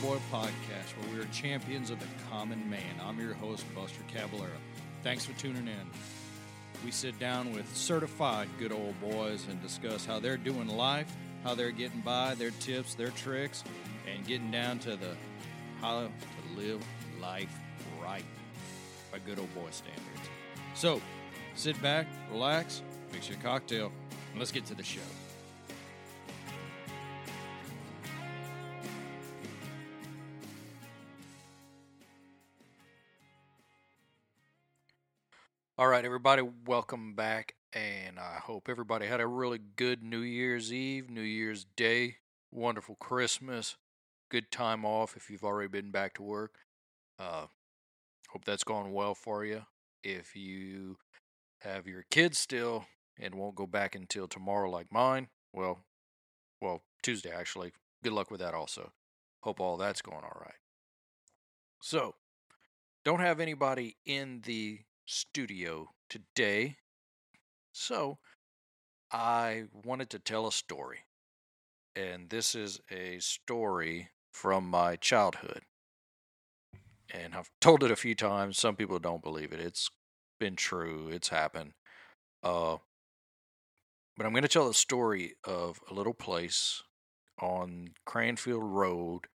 Boy podcast, where we are champions of the common man. I'm your host, Buster Caballero. Thanks for tuning in. We sit down with certified good old boys and discuss how they're doing life, how they're getting by, their tips, their tricks, and getting down to the how to live life right by good old boy standards. So, sit back, relax, mix your cocktail, and let's get to the show. All right, everybody, welcome back. And I hope everybody had a really good New Year's Eve, New Year's Day, wonderful Christmas, good time off if you've already been back to work. Uh, hope that's going well for you. If you have your kids still and won't go back until tomorrow, like mine, well, well, Tuesday actually. Good luck with that also. Hope all that's going all right. So, don't have anybody in the studio today. So, I wanted to tell a story. And this is a story from my childhood. And I've told it a few times. Some people don't believe it. It's been true, it's happened. Uh, but I'm going to tell the story of a little place on Cranfield Road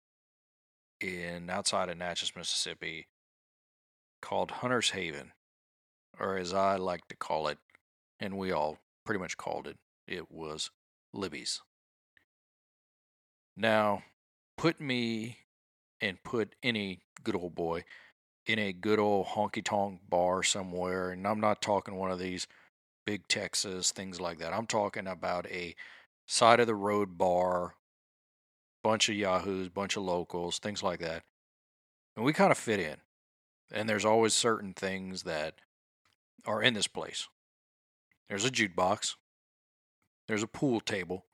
in outside of Natchez, Mississippi called Hunter's Haven or as I like to call it, and we all pretty much called it, it was Libby's. Now, put me and put any good old boy in a good old honky tonk bar somewhere, and I'm not talking one of these big Texas things like that. I'm talking about a side of the road bar, bunch of yahoos, bunch of locals, things like that. And we kind of fit in. And there's always certain things that are in this place. There's a jukebox, there's a pool table,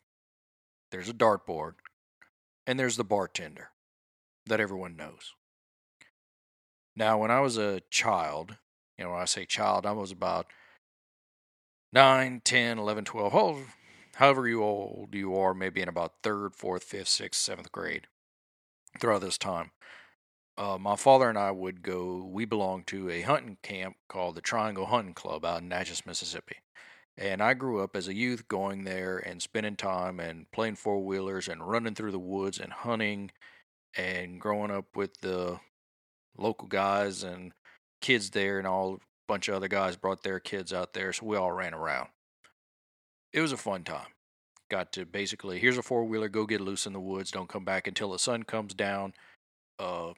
there's a dartboard, and there's the bartender that everyone knows. Now, when I was a child, you know, when I say child, I was about 9, 10, 11, 12, however you old you are, maybe in about third, fourth, fifth, sixth, seventh grade throughout this time uh, my father and I would go. We belonged to a hunting camp called the Triangle Hunting Club out in Natchez, Mississippi. And I grew up as a youth going there and spending time and playing four wheelers and running through the woods and hunting and growing up with the local guys and kids there and all a bunch of other guys brought their kids out there. So we all ran around. It was a fun time. Got to basically, here's a four wheeler, go get loose in the woods. Don't come back until the sun comes down. Uh,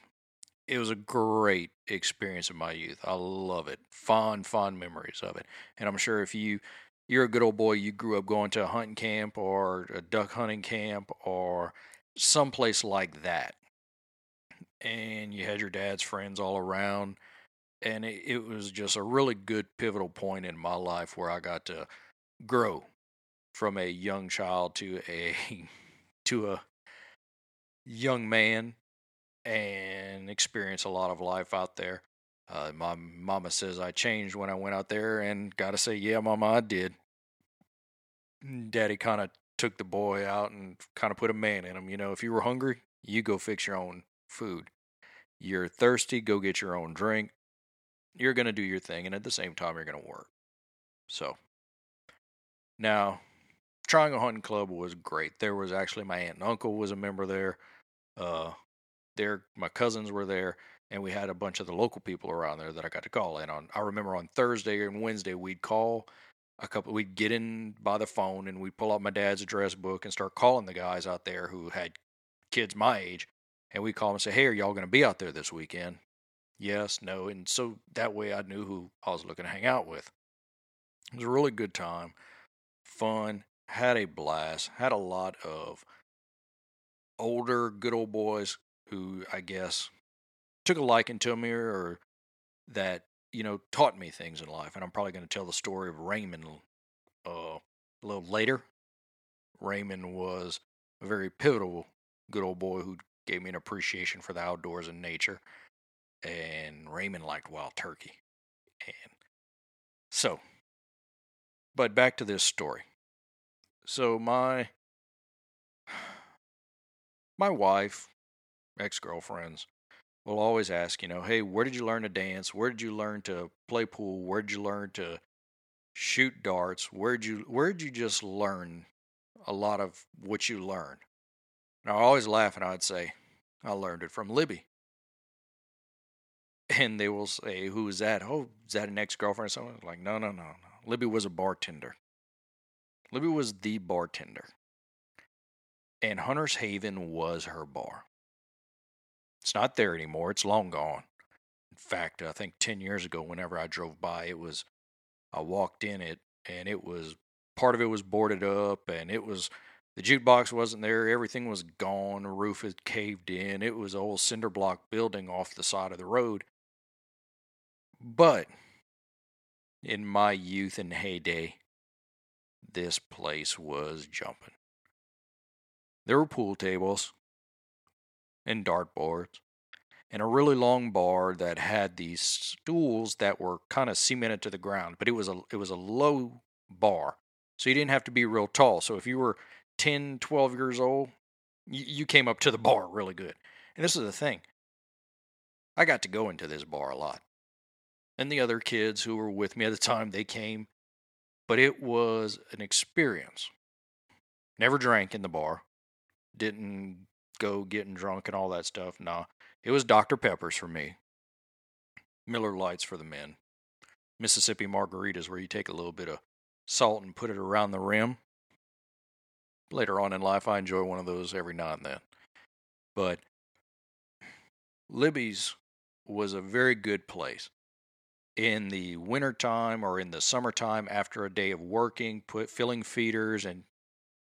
it was a great experience of my youth. I love it. Fond, fond memories of it. And I'm sure if you you're a good old boy, you grew up going to a hunting camp or a duck hunting camp or someplace like that. And you had your dad's friends all around. And it, it was just a really good pivotal point in my life where I got to grow from a young child to a to a young man and experience a lot of life out there. Uh, my mama says I changed when I went out there, and gotta say, yeah, mama, I did. Daddy kind of took the boy out and kind of put a man in him. You know, if you were hungry, you go fix your own food. You're thirsty, go get your own drink. You're gonna do your thing, and at the same time, you're gonna work. So, now, Triangle Hunting Club was great. There was actually my aunt and uncle was a member there. Uh, there my cousins were there and we had a bunch of the local people around there that I got to call in on. I remember on Thursday and Wednesday we'd call a couple we'd get in by the phone and we'd pull out my dad's address book and start calling the guys out there who had kids my age and we'd call them and say, Hey, are y'all gonna be out there this weekend? Yes, no, and so that way I knew who I was looking to hang out with. It was a really good time, fun, had a blast, had a lot of older good old boys who I guess took a liking to me or that you know taught me things in life. And I'm probably going to tell the story of Raymond uh, a little later. Raymond was a very pivotal good old boy who gave me an appreciation for the outdoors and nature. And Raymond liked wild turkey. And so, but back to this story. So my my wife ex girlfriends will always ask, you know, hey, where did you learn to dance? Where did you learn to play pool? Where did you learn to shoot darts? Where'd you where'd you just learn a lot of what you learned? And I always laugh and I'd say, I learned it from Libby. And they will say, Who is that? Oh, is that an ex girlfriend or something? Like, no, no, no, no. Libby was a bartender. Libby was the bartender. And Hunter's Haven was her bar. It's not there anymore. It's long gone. In fact, I think 10 years ago, whenever I drove by, it was, I walked in it and it was, part of it was boarded up and it was, the jukebox wasn't there. Everything was gone. The roof had caved in. It was an old cinder block building off the side of the road. But in my youth and heyday, this place was jumping. There were pool tables and dartboards and a really long bar that had these stools that were kind of cemented to the ground, but it was a it was a low bar. So you didn't have to be real tall. So if you were 10, 12 years old, you, you came up to the bar really good. And this is the thing. I got to go into this bar a lot. And the other kids who were with me at the time, they came. But it was an experience. Never drank in the bar. Didn't go getting drunk and all that stuff. Nah. It was Dr. Peppers for me. Miller Lites for the men. Mississippi margaritas where you take a little bit of salt and put it around the rim. Later on in life, I enjoy one of those every now and then. But Libby's was a very good place. In the wintertime or in the summertime, after a day of working, put filling feeders and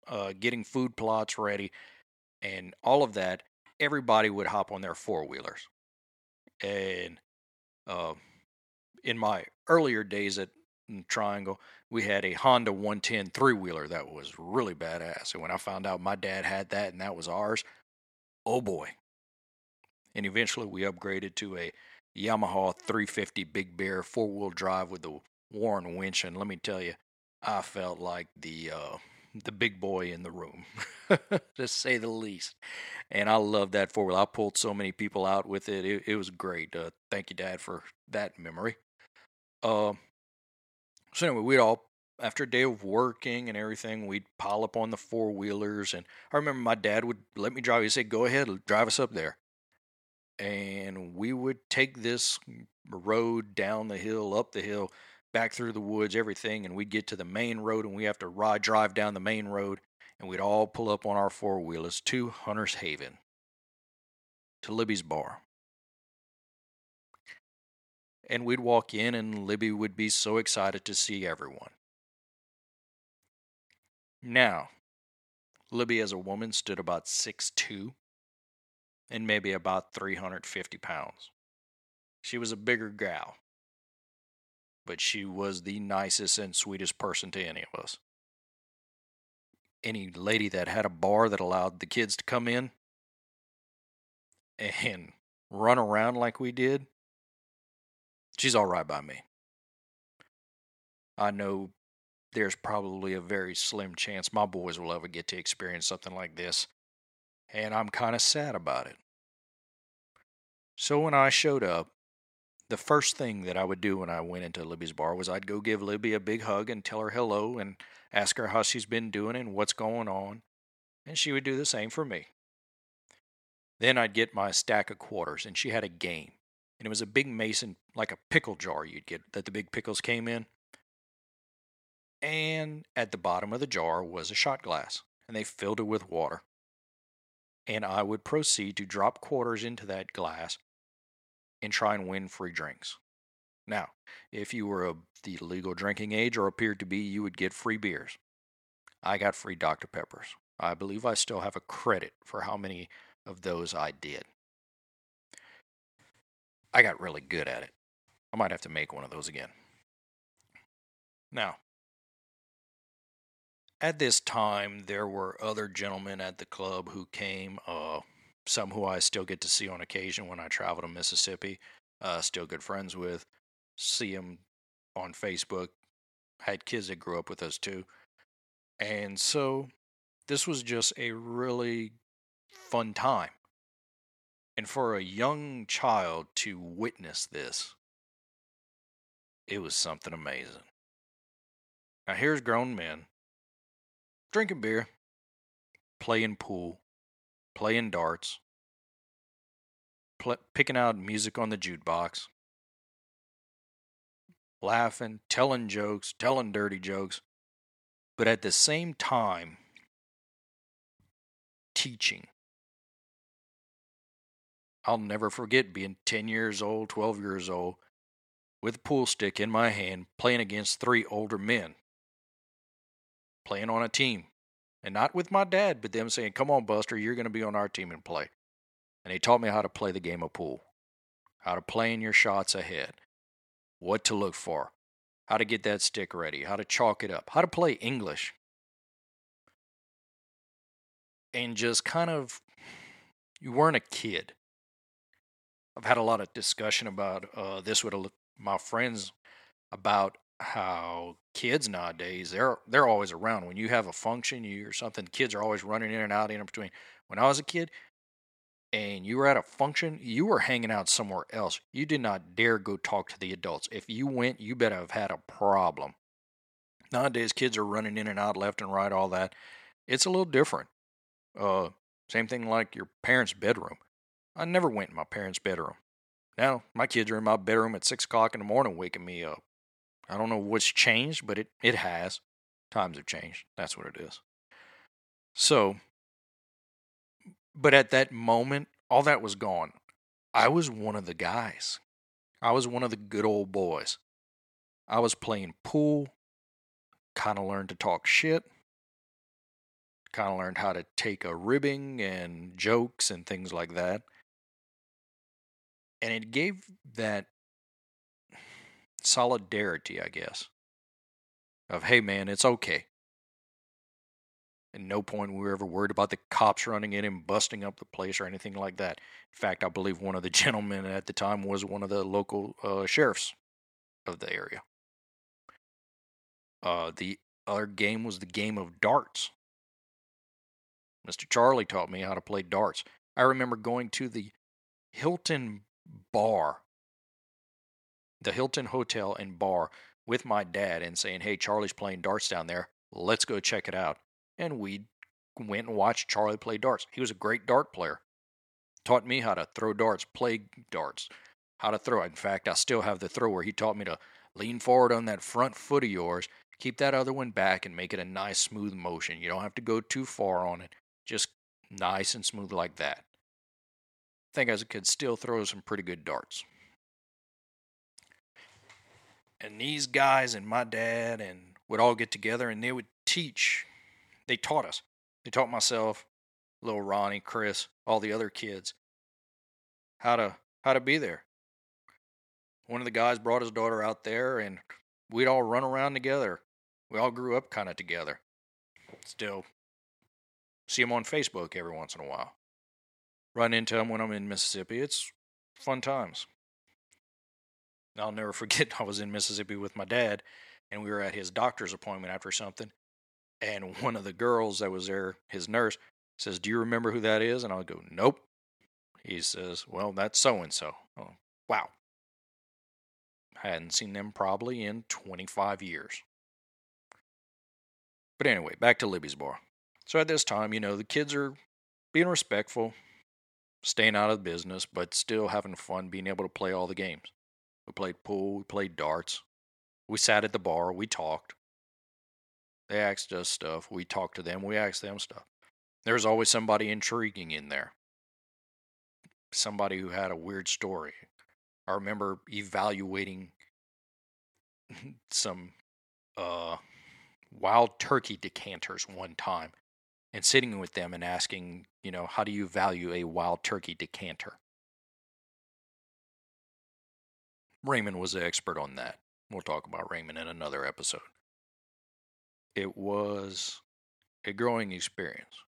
uh, getting food plots ready, and all of that, everybody would hop on their four wheelers. And uh, in my earlier days at Triangle, we had a Honda 110 three wheeler that was really badass. And when I found out my dad had that and that was ours, oh boy. And eventually we upgraded to a Yamaha 350 Big Bear four wheel drive with the Warn winch. And let me tell you, I felt like the uh, the big boy in the room, to say the least. And I love that four wheel. I pulled so many people out with it. It, it was great. Uh, thank you, Dad, for that memory. Uh, so anyway, we'd all after a day of working and everything, we'd pile up on the four wheelers. And I remember my dad would let me drive. He'd say, "Go ahead, drive us up there." And we would take this road down the hill, up the hill, back through the woods, everything, and we'd get to the main road and we have to ride drive down the main road and we'd all pull up on our four wheelers to Hunter's Haven, to Libby's bar. And we'd walk in and Libby would be so excited to see everyone. Now, Libby as a woman stood about six two, and maybe about 350 pounds. She was a bigger gal but she was the nicest and sweetest person to any of us. Any lady that had a bar that allowed the kids to come in and run around like we did, she's all right by me. I know there's probably a very slim chance my boys will ever get to experience something like this, and I'm kind of sad about it. So when I showed up, the first thing that I would do when I went into Libby's bar was I'd go give Libby a big hug and tell her hello and ask her how she's been doing and what's going on. And she would do the same for me. Then I'd get my stack of quarters, and she had a game. And it was a big mason, like a pickle jar you'd get that the big pickles came in. And at the bottom of the jar was a shot glass, and they filled it with water. And I would proceed to drop quarters into that glass and try and win free drinks. Now, if you were of the legal drinking age or appeared to be, you would get free beers. I got free Dr. Peppers. I believe I still have a credit for how many of those I did. I got really good at it. I might have to make one of those again. Now, at this time, there were other gentlemen at the club who came. Uh, some who I still get to see on occasion when I travel to Mississippi. Uh, still good friends with. See them on Facebook. Had kids that grew up with us too. And so this was just a really fun time. And for a young child to witness this, it was something amazing. Now, here's grown men drinking beer, playing pool, playing darts, pl- picking out music on the jukebox, laughing, telling jokes, telling dirty jokes, but at the same time, teaching. I'll never forget being 10 years old, 12 years old, with a pool stick in my hand, playing against three older men, playing on a team. And not with my dad, but them saying, Come on, Buster, you're going to be on our team and play. And he taught me how to play the game of pool, how to plan your shots ahead, what to look for, how to get that stick ready, how to chalk it up, how to play English. And just kind of, you weren't a kid. I've had a lot of discussion about uh, this with my friends about how kids nowadays they're they're always around. When you have a function, you or something, kids are always running in and out in and between. When I was a kid, and you were at a function, you were hanging out somewhere else. You did not dare go talk to the adults. If you went, you better have had a problem. Nowadays, kids are running in and out left and right, all that. It's a little different. Uh, same thing like your parents' bedroom. I never went in my parents' bedroom. Now, my kids are in my bedroom at 6 o'clock in the morning waking me up. I don't know what's changed, but it, it has. Times have changed. That's what it is. So, but at that moment, all that was gone. I was one of the guys. I was one of the good old boys. I was playing pool, kind of learned to talk shit, kind of learned how to take a ribbing and jokes and things like that. And it gave that solidarity, I guess, of, hey man, it's okay. At no point we were ever worried about the cops running in and busting up the place or anything like that. In fact, I believe one of the gentlemen at the time was one of the local uh, sheriffs of the area. Uh, the other game was the game of darts. Mr. Charlie taught me how to play darts. I remember going to the Hilton bar, the Hilton Hotel and bar with my dad and saying, Hey, Charlie's playing darts down there. Let's go check it out and we went and watched Charlie play darts. He was a great dart player. Taught me how to throw darts, play darts, how to throw. In fact, I still have the throw where he taught me to lean forward on that front foot of yours, keep that other one back, and make it a nice, smooth motion. You don't have to go too far on it, just nice and smooth like that. Think as a kid, still throw some pretty good darts. And these guys and my dad and would all get together and they would teach they taught us. They taught myself, little Ronnie, Chris, all the other kids how to how to be there. One of the guys brought his daughter out there and we'd all run around together. We all grew up kind of together. Still see him on Facebook every once in a while. Run into him when I'm in Mississippi. It's fun times. I'll never forget I was in Mississippi with my dad and we were at his doctor's appointment after something and one of the girls that was there, his nurse, says, Do you remember who that is? And I'll go, Nope. He says, Well, that's so and so. Oh, Wow. I hadn't seen them probably in 25 years. But anyway, back to Libby's bar. So at this time, you know, the kids are being respectful, staying out of the business, but still having fun being able to play all the games. We played pool, we played darts, we sat at the bar, we talked. They asked us stuff. We talked to them. We asked them stuff. There's always somebody intriguing in there. Somebody who had a weird story. I remember evaluating some uh, wild turkey decanters one time and sitting with them and asking, you know, how do you value a wild turkey decanter? Raymond was the expert on that. We'll talk about Raymond in another episode it was a growing experience.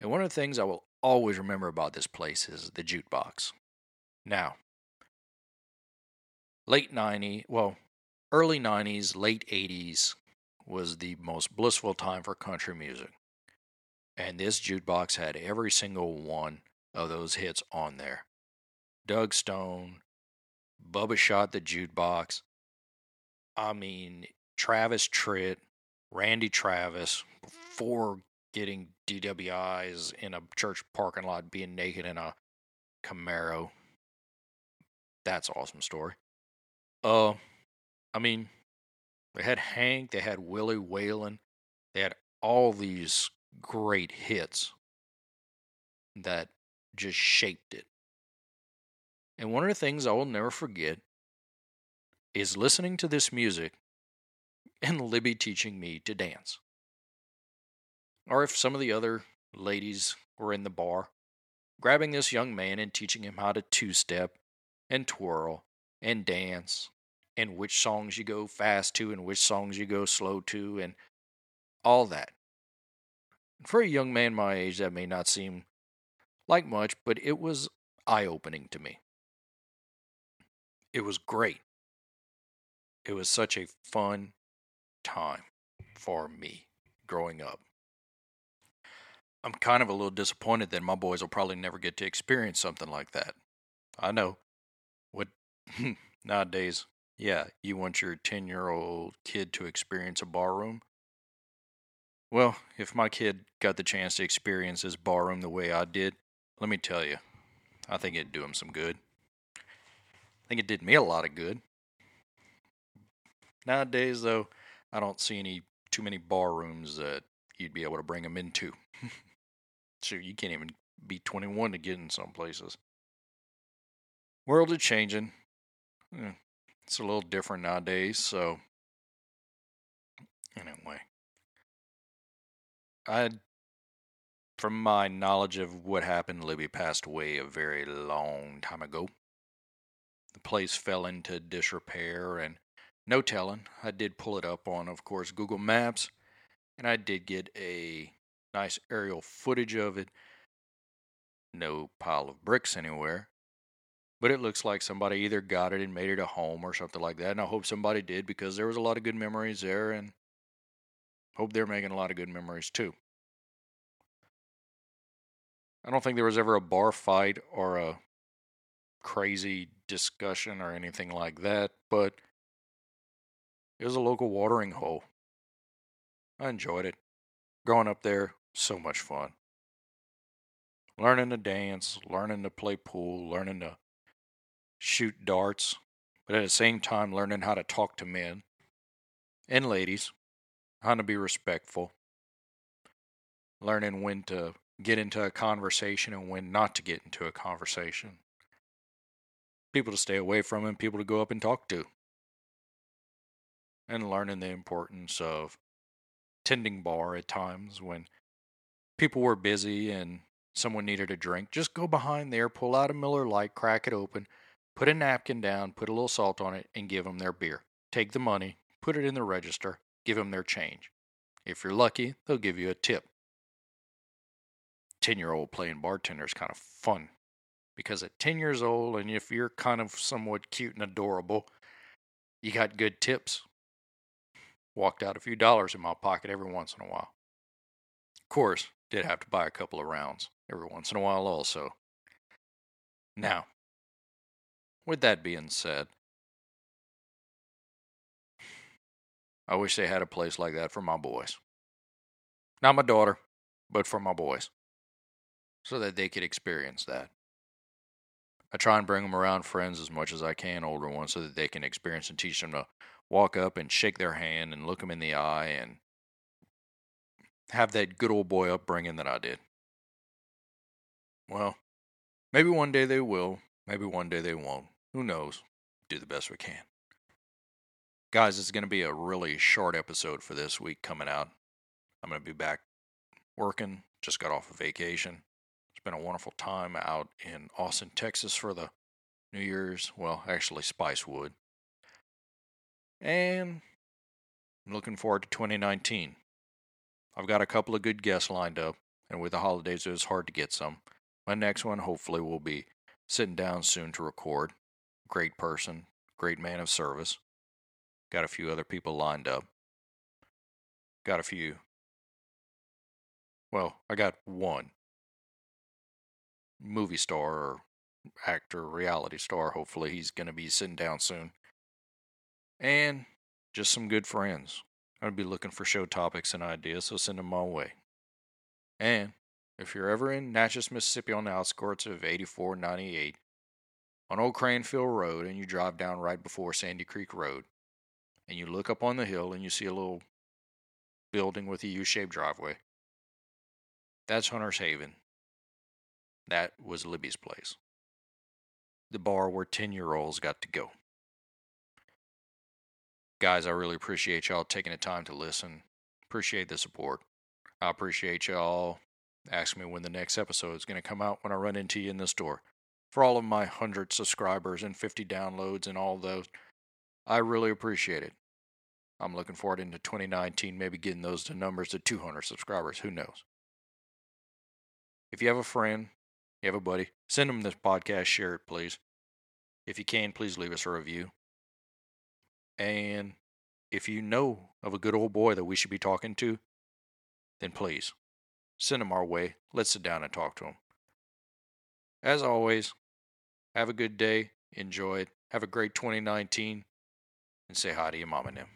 And one of the things I will always remember about this place is the jukebox. Now, late 90s, well, early 90s, late 80s was the most blissful time for country music. And this jukebox had every single one of those hits on there. Doug Stone, Bubba Shot the Jukebox. I mean, Travis Tritt, Randy Travis, before getting DWIs in a church parking lot, being naked in a Camaro. That's awesome story. Uh, I mean, they had Hank, they had Willie Waylon, they had all these great hits that just shaped it. And one of the things I will never forget is listening to this music and Libby teaching me to dance. Or if some of the other ladies were in the bar, grabbing this young man and teaching him how to two step and twirl and dance and which songs you go fast to and which songs you go slow to and all that. For a young man my age, that may not seem like much, but it was eye opening to me. It was great. It was such a fun time for me growing up. I'm kind of a little disappointed that my boys will probably never get to experience something like that. I know. What nowadays, yeah, you want your 10 year old kid to experience a barroom? Well, if my kid got the chance to experience this barroom the way I did, let me tell you, I think it'd do him some good. Think it did me a lot of good. Nowadays, though, I don't see any too many bar rooms that you'd be able to bring them into. so you can't even be 21 to get in some places. World is changing. Eh, it's a little different nowadays, so anyway. I from my knowledge of what happened, Libby passed away a very long time ago. The place fell into disrepair and no telling. I did pull it up on, of course, Google Maps, and I did get a nice aerial footage of it. No pile of bricks anywhere. But it looks like somebody either got it and made it a home or something like that. And I hope somebody did because there was a lot of good memories there and hope they're making a lot of good memories too. I don't think there was ever a bar fight or a crazy discussion or anything like that, but it was a local watering hole. I enjoyed it. Going up there, so much fun. Learning to dance, learning to play pool, learning to shoot darts, but at the same time, learning how to talk to men and ladies, how to be respectful, learning when to get into a conversation and when not to get into a conversation. People to stay away from and people to go up and talk to and learning the importance of tending bar at times when people were busy and someone needed a drink. Just go behind there, pull out a Miller Lite, crack it open, put a napkin down, put a little salt on it, and give them their beer. Take the money, put it in the register, give them their change. If you're lucky, they'll give you a tip. 10 year old playing bartender is kind of fun because at 10 years old, and if you're kind of somewhat cute and adorable, you got good tips walked out a few dollars in my pocket every once in a while. Of course, did have to buy a couple of rounds every once in a while also. Now, with that being said, I wish they had a place like that for my boys. Not my daughter, but for my boys. So that they could experience that. I try and bring them around friends as much as I can, older ones, so that they can experience and teach them to walk up and shake their hand and look them in the eye and have that good old boy upbringing that I did. Well, maybe one day they will. Maybe one day they won't. Who knows? Do the best we can. Guys, it's going to be a really short episode for this week coming out. I'm going to be back working. Just got off a of vacation. Been a wonderful time out in Austin, Texas for the New Year's. Well, actually, Spicewood. And I'm looking forward to 2019. I've got a couple of good guests lined up, and with the holidays, it was hard to get some. My next one, hopefully, will be sitting down soon to record. Great person, great man of service. Got a few other people lined up. Got a few. Well, I got one movie star or actor, reality star. Hopefully, he's going to be sitting down soon. And just some good friends. I'd be looking for show topics and ideas, so send them my way. And if you're ever in Natchez, Mississippi on the outskirts of 8498, on Old Cranfield Road, and you drive down right before Sandy Creek Road, and you look up on the hill and you see a little building with a U shaped driveway, that's Hunter's Haven. That was Libby's place. The bar where 10 year olds got to go. Guys, I really appreciate y'all taking the time to listen. Appreciate the support. I appreciate y'all asking me when the next episode is going to come out when I run into you in the store. For all of my 100 subscribers and 50 downloads and all those, I really appreciate it. I'm looking forward into 2019, maybe getting those to numbers to 200 subscribers. Who knows? If you have a friend, you have a buddy, send them this podcast, share it, please. If you can, please leave us a review. And if you know of a good old boy that we should be talking to, then please send him our way. Let's sit down and talk to him. As always, have a good day. Enjoy it. Have a great 2019 and say hi to your mom and them.